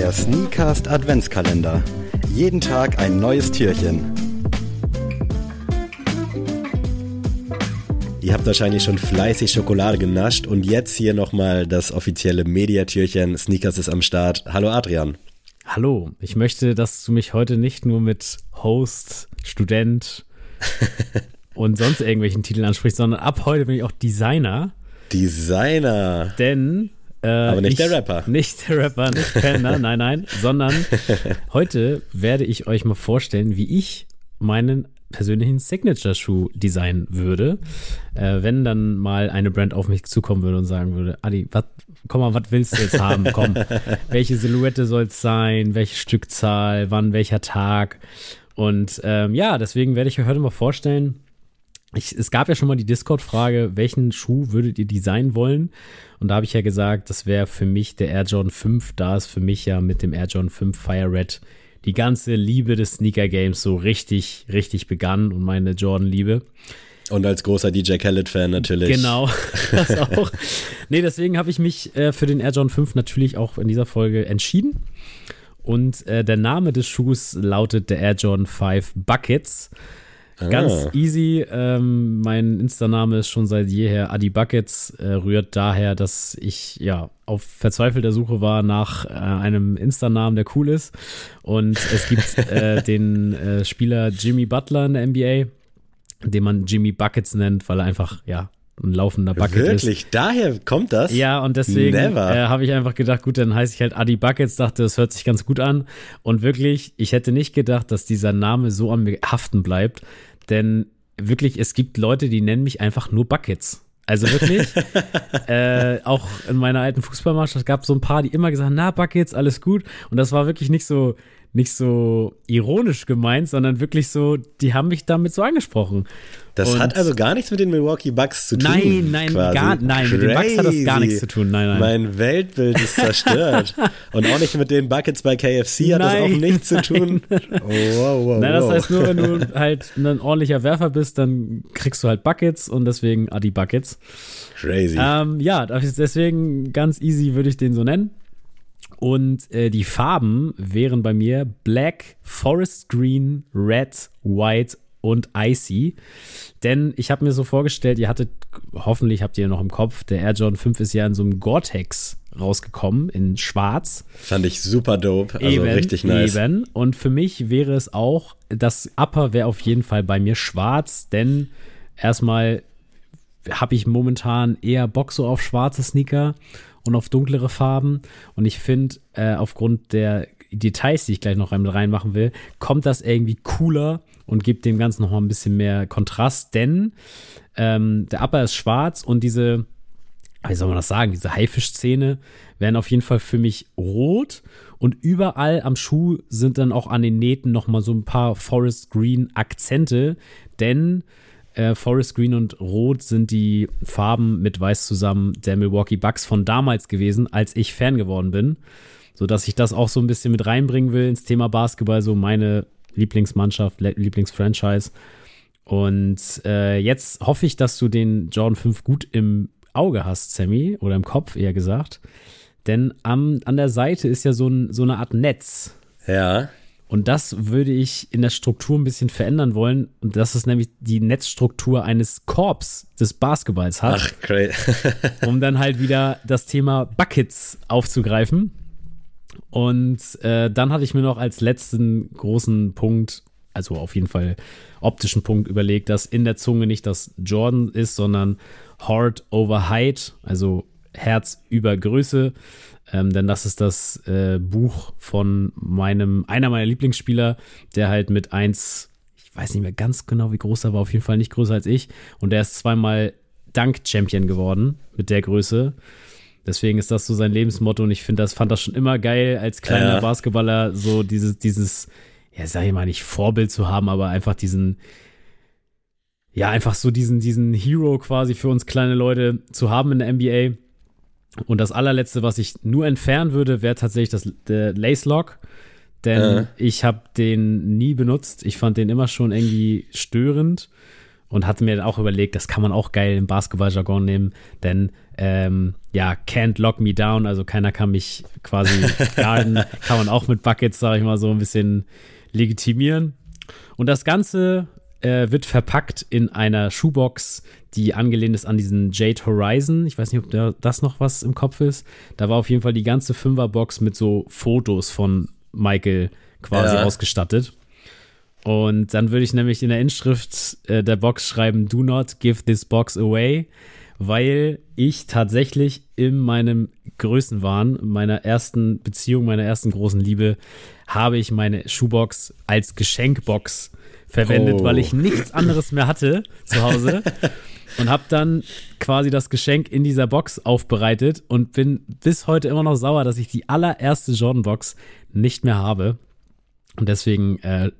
Der Sneakast Adventskalender. Jeden Tag ein neues Türchen. Ihr habt wahrscheinlich schon fleißig Schokolade genascht und jetzt hier nochmal das offizielle Mediatürchen. Sneakers ist am Start. Hallo Adrian. Hallo, ich möchte, dass du mich heute nicht nur mit Host, Student und sonst irgendwelchen Titeln ansprichst, sondern ab heute bin ich auch Designer. Designer. Denn äh, Aber nicht ich, der Rapper. Nicht der Rapper, nicht Penner, nein, nein, sondern heute werde ich euch mal vorstellen, wie ich meinen persönlichen Signature-Schuh designen würde, äh, wenn dann mal eine Brand auf mich zukommen würde und sagen würde, Adi, wat, komm mal, was willst du jetzt haben? Komm, welche Silhouette soll es sein? Welche Stückzahl? Wann? Welcher Tag? Und ähm, ja, deswegen werde ich euch heute mal vorstellen, ich, es gab ja schon mal die Discord-Frage, welchen Schuh würdet ihr designen wollen? Und da habe ich ja gesagt, das wäre für mich der Air Jordan 5, da es für mich ja mit dem Air Jordan 5 Fire Red die ganze Liebe des Sneaker Games so richtig, richtig begann und meine Jordan-Liebe. Und als großer DJ Khaled-Fan natürlich. Genau, das auch. nee, deswegen habe ich mich äh, für den Air Jordan 5 natürlich auch in dieser Folge entschieden. Und äh, der Name des Schuhs lautet der Air Jordan 5 Buckets. Ganz Ah. easy. Ähm, mein Insta-Name ist schon seit jeher Adi Buckets. Äh, rührt daher, dass ich ja auf verzweifelter Suche war nach äh, einem Insta-Namen, der cool ist. Und es gibt äh, den äh, Spieler Jimmy Butler in der NBA, den man Jimmy Buckets nennt, weil er einfach ja ein laufender Bucket ist. Wirklich? Daher kommt das? Ja, und deswegen äh, habe ich einfach gedacht, gut, dann heiße ich halt Adi Buckets, dachte, das hört sich ganz gut an. Und wirklich, ich hätte nicht gedacht, dass dieser Name so an mir haften bleibt. Denn wirklich, es gibt Leute, die nennen mich einfach nur Buckets. Also wirklich, äh, auch in meiner alten Fußballmannschaft gab es so ein paar, die immer gesagt haben, na, Buckets, alles gut. Und das war wirklich nicht so, nicht so ironisch gemeint, sondern wirklich so, die haben mich damit so angesprochen. Das Und- hat also gar nichts mit den Milwaukee Bucks zu tun. Nein, nein, quasi. gar- nein, mit den Bucks hat das gar Crazy. nichts zu tun. Nein, nein. Mein Weltbild ist zerstört. Und auch nicht mit den Buckets bei KFC hat das auch Nein, nichts zu tun. Oh, wow, wow, Nein, das wow. heißt nur, wenn du halt ein ordentlicher Werfer bist, dann kriegst du halt Buckets und deswegen Adi Buckets. Crazy. Ähm, ja, deswegen ganz easy würde ich den so nennen. Und äh, die Farben wären bei mir Black, Forest Green, Red, White und Icy. Denn ich habe mir so vorgestellt, ihr hattet, hoffentlich habt ihr noch im Kopf, der Air Jordan 5 ist ja in so einem Gore-Tex rausgekommen, in schwarz. Fand ich super dope. Also richtig nice. Eben. Und für mich wäre es auch, das Upper wäre auf jeden Fall bei mir schwarz, denn erstmal habe ich momentan eher Bock so auf schwarze Sneaker und auf dunklere Farben. Und ich finde, äh, aufgrund der Details, die ich gleich noch mit reinmachen will, kommt das irgendwie cooler und gibt dem Ganzen noch mal ein bisschen mehr Kontrast, denn ähm, der Upper ist schwarz und diese wie soll man das sagen, diese Haifischzähne werden auf jeden Fall für mich rot. Und überall am Schuh sind dann auch an den Nähten noch mal so ein paar Forest Green Akzente, denn äh, Forest Green und Rot sind die Farben mit Weiß zusammen der Milwaukee Bucks von damals gewesen, als ich Fan geworden bin, so dass ich das auch so ein bisschen mit reinbringen will ins Thema Basketball, so meine Lieblingsmannschaft, Lieblingsfranchise. Und äh, jetzt hoffe ich, dass du den Jordan 5 gut im Auge hast, Sammy, oder im Kopf eher gesagt. Denn am, an der Seite ist ja so, ein, so eine Art Netz. Ja. Und das würde ich in der Struktur ein bisschen verändern wollen. Und das ist nämlich die Netzstruktur eines Korps des Basketballs hat, Ach, crazy. um dann halt wieder das Thema Buckets aufzugreifen. Und äh, dann hatte ich mir noch als letzten großen Punkt, also auf jeden Fall optischen Punkt überlegt, dass in der Zunge nicht das Jordan ist, sondern Heart over Height, also Herz über Größe. Ähm, denn das ist das äh, Buch von meinem, einer meiner Lieblingsspieler, der halt mit 1, ich weiß nicht mehr ganz genau, wie groß er war, auf jeden Fall nicht größer als ich. Und der ist zweimal Dunk-Champion geworden mit der Größe. Deswegen ist das so sein Lebensmotto und ich finde das, fand das schon immer geil, als kleiner Ja. Basketballer so dieses, dieses, ja, sag ich mal nicht Vorbild zu haben, aber einfach diesen, ja, einfach so diesen, diesen Hero quasi für uns kleine Leute zu haben in der NBA. Und das allerletzte, was ich nur entfernen würde, wäre tatsächlich das der Lace Lock. Denn Äh. ich habe den nie benutzt. Ich fand den immer schon irgendwie störend. und hatte mir dann auch überlegt, das kann man auch geil im Basketball-Jargon nehmen, denn ähm, ja, can't lock me down, also keiner kann mich quasi garden, kann man auch mit Buckets, sage ich mal, so ein bisschen legitimieren. Und das Ganze äh, wird verpackt in einer Schuhbox, die angelehnt ist an diesen Jade Horizon. Ich weiß nicht, ob da, das noch was im Kopf ist. Da war auf jeden Fall die ganze Fünferbox mit so Fotos von Michael quasi ja. ausgestattet. Und dann würde ich nämlich in der Inschrift äh, der Box schreiben, do not give this box away, weil ich tatsächlich in meinem Größenwahn, meiner ersten Beziehung, meiner ersten großen Liebe, habe ich meine Schuhbox als Geschenkbox verwendet, oh. weil ich nichts anderes mehr hatte zu Hause. und habe dann quasi das Geschenk in dieser Box aufbereitet und bin bis heute immer noch sauer, dass ich die allererste Jordan-Box nicht mehr habe. Und deswegen äh,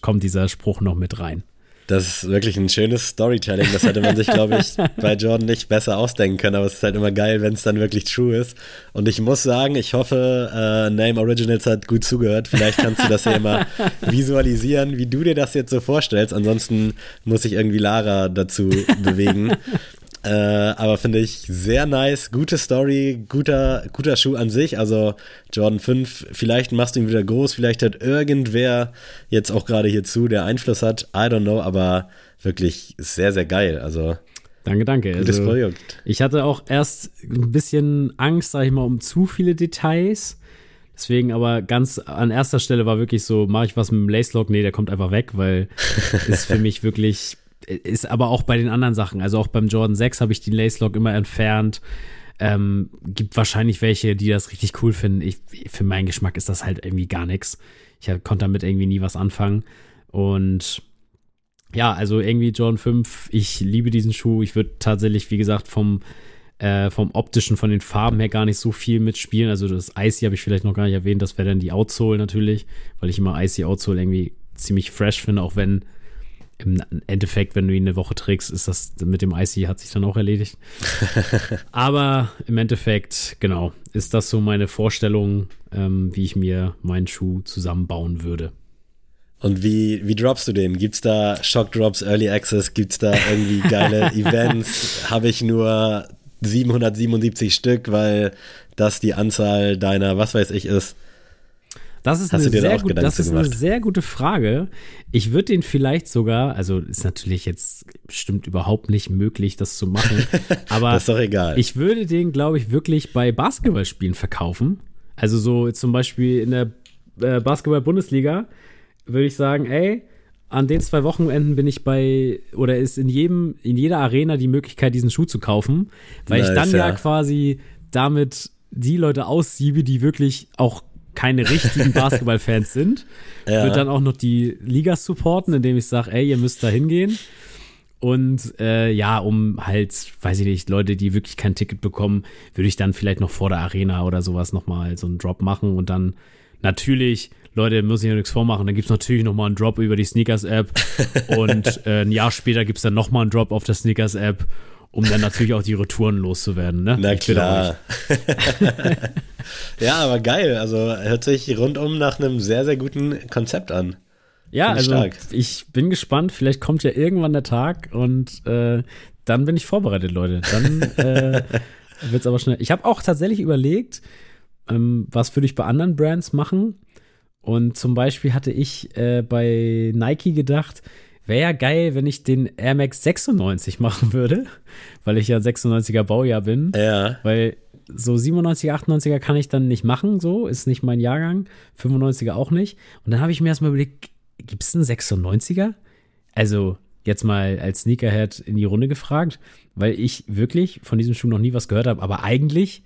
kommt dieser Spruch noch mit rein. Das ist wirklich ein schönes Storytelling. Das hätte man sich, glaube ich, bei Jordan nicht besser ausdenken können. Aber es ist halt immer geil, wenn es dann wirklich true ist. Und ich muss sagen, ich hoffe, äh, Name Originals hat gut zugehört. Vielleicht kannst du das ja immer visualisieren, wie du dir das jetzt so vorstellst. Ansonsten muss ich irgendwie Lara dazu bewegen. Äh, aber finde ich sehr nice. Gute Story, guter, guter Schuh an sich. Also Jordan 5, vielleicht machst du ihn wieder groß, vielleicht hat irgendwer jetzt auch gerade hierzu, der Einfluss hat. I don't know, aber wirklich sehr, sehr geil. Also. Danke, danke. Gutes also, Projekt. Ich hatte auch erst ein bisschen Angst, sag ich mal, um zu viele Details. Deswegen aber ganz an erster Stelle war wirklich so, mache ich was mit dem Lace Lock? Nee, der kommt einfach weg, weil ist für mich wirklich ist aber auch bei den anderen Sachen, also auch beim Jordan 6 habe ich den Lace Lock immer entfernt. Ähm, gibt wahrscheinlich welche, die das richtig cool finden. Ich, für meinen Geschmack ist das halt irgendwie gar nichts. Ich konnte damit irgendwie nie was anfangen. Und ja, also irgendwie Jordan 5, ich liebe diesen Schuh. Ich würde tatsächlich, wie gesagt, vom, äh, vom optischen, von den Farben her gar nicht so viel mitspielen. Also das Icy habe ich vielleicht noch gar nicht erwähnt. Das wäre dann die Outsole natürlich, weil ich immer Icy Outsole irgendwie ziemlich fresh finde, auch wenn im Endeffekt, wenn du ihn eine Woche trägst, ist das mit dem Icy hat sich dann auch erledigt. Aber im Endeffekt, genau, ist das so meine Vorstellung, ähm, wie ich mir meinen Schuh zusammenbauen würde. Und wie, wie droppst du den? Gibt es da Shock Drops, Early Access? Gibt es da irgendwie geile Events? Habe ich nur 777 Stück, weil das die Anzahl deiner, was weiß ich, ist? Das ist, eine sehr, gut, das ist eine sehr gute Frage. Ich würde den vielleicht sogar, also ist natürlich jetzt bestimmt überhaupt nicht möglich, das zu machen, aber das ist doch egal. ich würde den, glaube ich, wirklich bei Basketballspielen verkaufen. Also so zum Beispiel in der äh, Basketball-Bundesliga würde ich sagen, ey, an den zwei Wochenenden bin ich bei, oder ist in jedem, in jeder Arena die Möglichkeit, diesen Schuh zu kaufen, weil nice, ich dann ja. ja quasi damit die Leute aussiebe, die wirklich auch keine richtigen Basketballfans sind. Ja. Wird dann auch noch die Liga supporten, indem ich sage, ey, ihr müsst da hingehen. Und äh, ja, um halt, weiß ich nicht, Leute, die wirklich kein Ticket bekommen, würde ich dann vielleicht noch vor der Arena oder sowas nochmal so einen Drop machen und dann natürlich, Leute, muss ich ja nichts vormachen, dann gibt es natürlich nochmal einen Drop über die Sneakers-App und äh, ein Jahr später gibt es dann nochmal einen Drop auf der Sneakers-App um dann natürlich auch die Retouren loszuwerden. Ne? Na ich klar. ja, aber geil. Also hört sich rundum nach einem sehr, sehr guten Konzept an. Ja, also stark. ich bin gespannt. Vielleicht kommt ja irgendwann der Tag und äh, dann bin ich vorbereitet, Leute. Dann äh, wird es aber schnell. Ich habe auch tatsächlich überlegt, ähm, was würde ich bei anderen Brands machen. Und zum Beispiel hatte ich äh, bei Nike gedacht, Wäre ja geil, wenn ich den Air Max 96 machen würde, weil ich ja 96er Baujahr bin. Ja. Weil so 97er, 98er kann ich dann nicht machen, so, ist nicht mein Jahrgang. 95er auch nicht. Und dann habe ich mir erstmal überlegt, gibt es einen 96er? Also, jetzt mal als Sneakerhead in die Runde gefragt, weil ich wirklich von diesem Schuh noch nie was gehört habe, aber eigentlich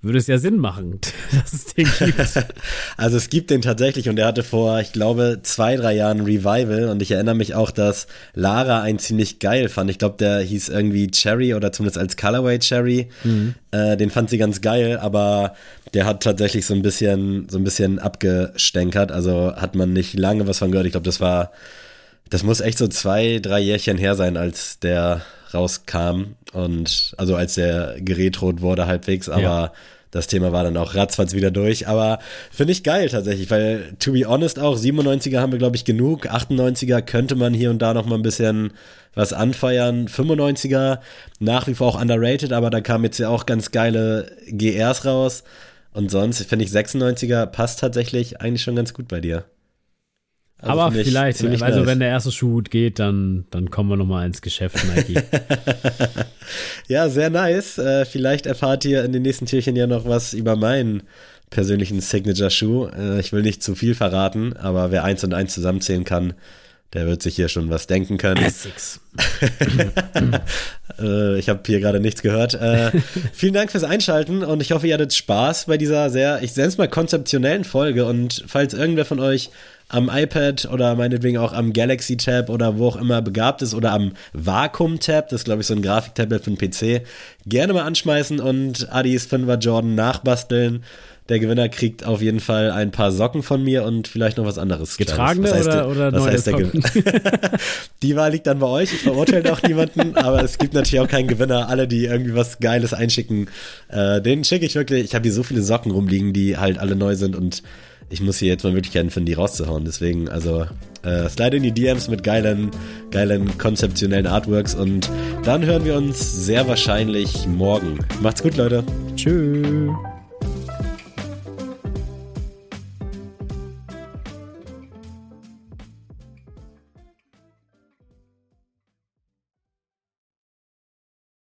würde es ja Sinn machen, dass es den gibt. also es gibt den tatsächlich und er hatte vor, ich glaube, zwei, drei Jahren Revival und ich erinnere mich auch, dass Lara einen ziemlich geil fand. Ich glaube, der hieß irgendwie Cherry oder zumindest als Colorway Cherry. Mhm. Äh, den fand sie ganz geil, aber der hat tatsächlich so ein bisschen, so ein bisschen abgestänkert. Also hat man nicht lange was von gehört. Ich glaube, das war, das muss echt so zwei, drei Jährchen her sein, als der rauskam und also als der geretrot wurde halbwegs, aber ja. das Thema war dann auch ratzfatz wieder durch. Aber finde ich geil tatsächlich, weil to be honest auch, 97er haben wir, glaube ich, genug. 98er könnte man hier und da noch mal ein bisschen was anfeuern. 95er nach wie vor auch underrated, aber da kamen jetzt ja auch ganz geile GRs raus. Und sonst finde ich 96er passt tatsächlich eigentlich schon ganz gut bei dir. Also aber vielleicht, also nice. wenn der erste Schuh geht, dann, dann kommen wir nochmal ins Geschäft, Nike. ja, sehr nice. Äh, vielleicht erfahrt ihr in den nächsten Türchen ja noch was über meinen persönlichen Signature-Schuh. Äh, ich will nicht zu viel verraten, aber wer eins und eins zusammenzählen kann, der wird sich hier schon was denken können. Essex. äh, ich habe hier gerade nichts gehört. Äh, vielen Dank fürs Einschalten und ich hoffe, ihr hattet Spaß bei dieser sehr, ich nenne es mal konzeptionellen Folge. Und falls irgendwer von euch am iPad oder meinetwegen auch am Galaxy Tab oder wo auch immer begabt ist oder am Vakuum Tab, das ist glaube ich so ein Grafiktablet für den PC, gerne mal anschmeißen und Adis 5er Jordan nachbasteln. Der Gewinner kriegt auf jeden Fall ein paar Socken von mir und vielleicht noch was anderes. Getragene was heißt, oder, oder was heißt der Die Wahl liegt dann bei euch. Ich verurteile auch niemanden, aber es gibt natürlich auch keinen Gewinner. Alle, die irgendwie was Geiles einschicken, äh, den schicke ich wirklich. Ich habe hier so viele Socken rumliegen, die halt alle neu sind und ich muss hier jetzt mal Möglichkeiten finden, die rauszuhauen. Deswegen, also äh, slide in die DMs mit geilen, geilen konzeptionellen Artworks und dann hören wir uns sehr wahrscheinlich morgen. Macht's gut, Leute. Tschüss.